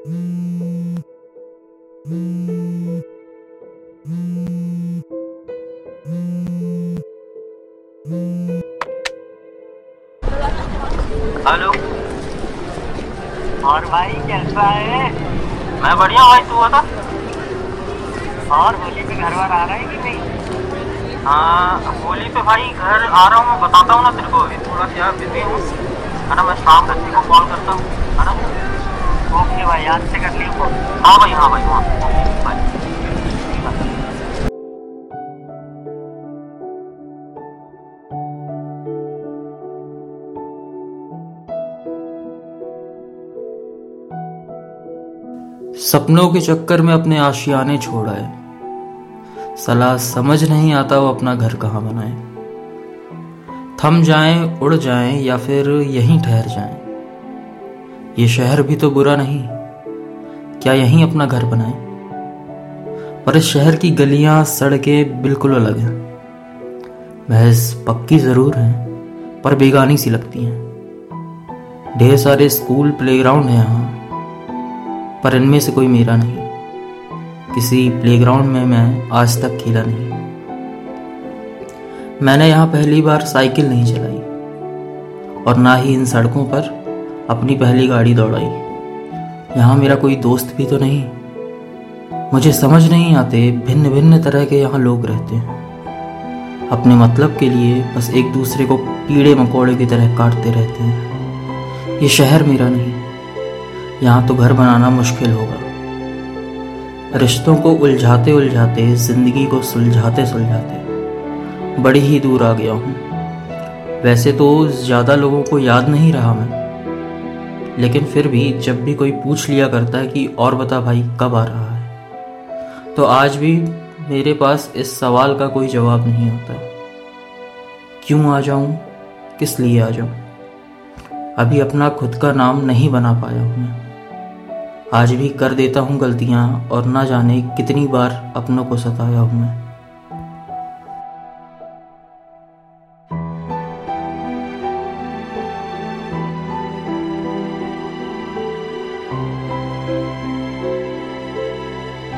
Hello. और भाई, कैसा है? मैं बढ़िया भाई, तू बता। और होली पे घर बार आ रहा है कि नहीं? हाँ होली पे भाई घर आ रहा हूँ बताता हूँ ना तेरे को। अभी थोड़ा सा बिज़ी हूँ। है ना, मैं शाम बच्ची को कॉल करता हूँ। ओके भाई आज से कर लियो हाँ भाई हाँ भाई हाँ सपनों के चक्कर में अपने आशियाने छोड़ आए। सलाह समझ नहीं आता वो अपना घर कहाँ बनाए। थम जाएँ, उड़ जाएँ या फिर यहीं ठहर जाएँ। ये शहर भी तो बुरा नहीं। क्या यहीं अपना घर बनाए? पर इस शहर की गलियाँ सड़कें बिल्कुल अलग हैं। महज पक्की ज़रूर हैं, पर बेगानी सी लगती हैं। ढेर सारे स्कूल प्लेग्राउंड हैं यहाँ, पर इनमें से कोई मेरा नहीं। किसी प्लेग्राउंड में मैं आज तक खेला नहीं। मैंने यहाँ पहली बार साइकिल नहीं चलाई, और ना ही इन सड़कों पर अपनी पहली गाड़ी दौड़ाई। यहाँ मेरा कोई दोस्त भी तो नहीं। मुझे समझ नहीं आते भिन्न भिन्न तरह के यहाँ लोग रहते हैं। अपने मतलब के लिए बस एक दूसरे को कीड़े मकोड़े की तरह काटते रहते हैं। ये शहर मेरा नहीं। यहाँ तो घर बनाना मुश्किल होगा। रिश्तों को उलझाते उलझाते, ज़िंदगी को सुलझाते सुलझाते, बड़ी ही दूर आ गया हूँ। वैसे तो ज़्यादा लोगों को याद नहीं रहा मैं। लेकिन फिर भी जब भी कोई पूछ लिया करता है कि और बता भाई, कब आ रहा है? तो आज भी मेरे पास इस सवाल का कोई जवाब नहीं होता। क्यों आ जाऊँ? किस लिए आ जाऊँ? अभी अपना खुद का नाम नहीं बना पाया हूँ मैं। आज भी कर देता हूँ गलतियाँ और ना जाने कितनी बार अपनों को सताया हूँ मैं।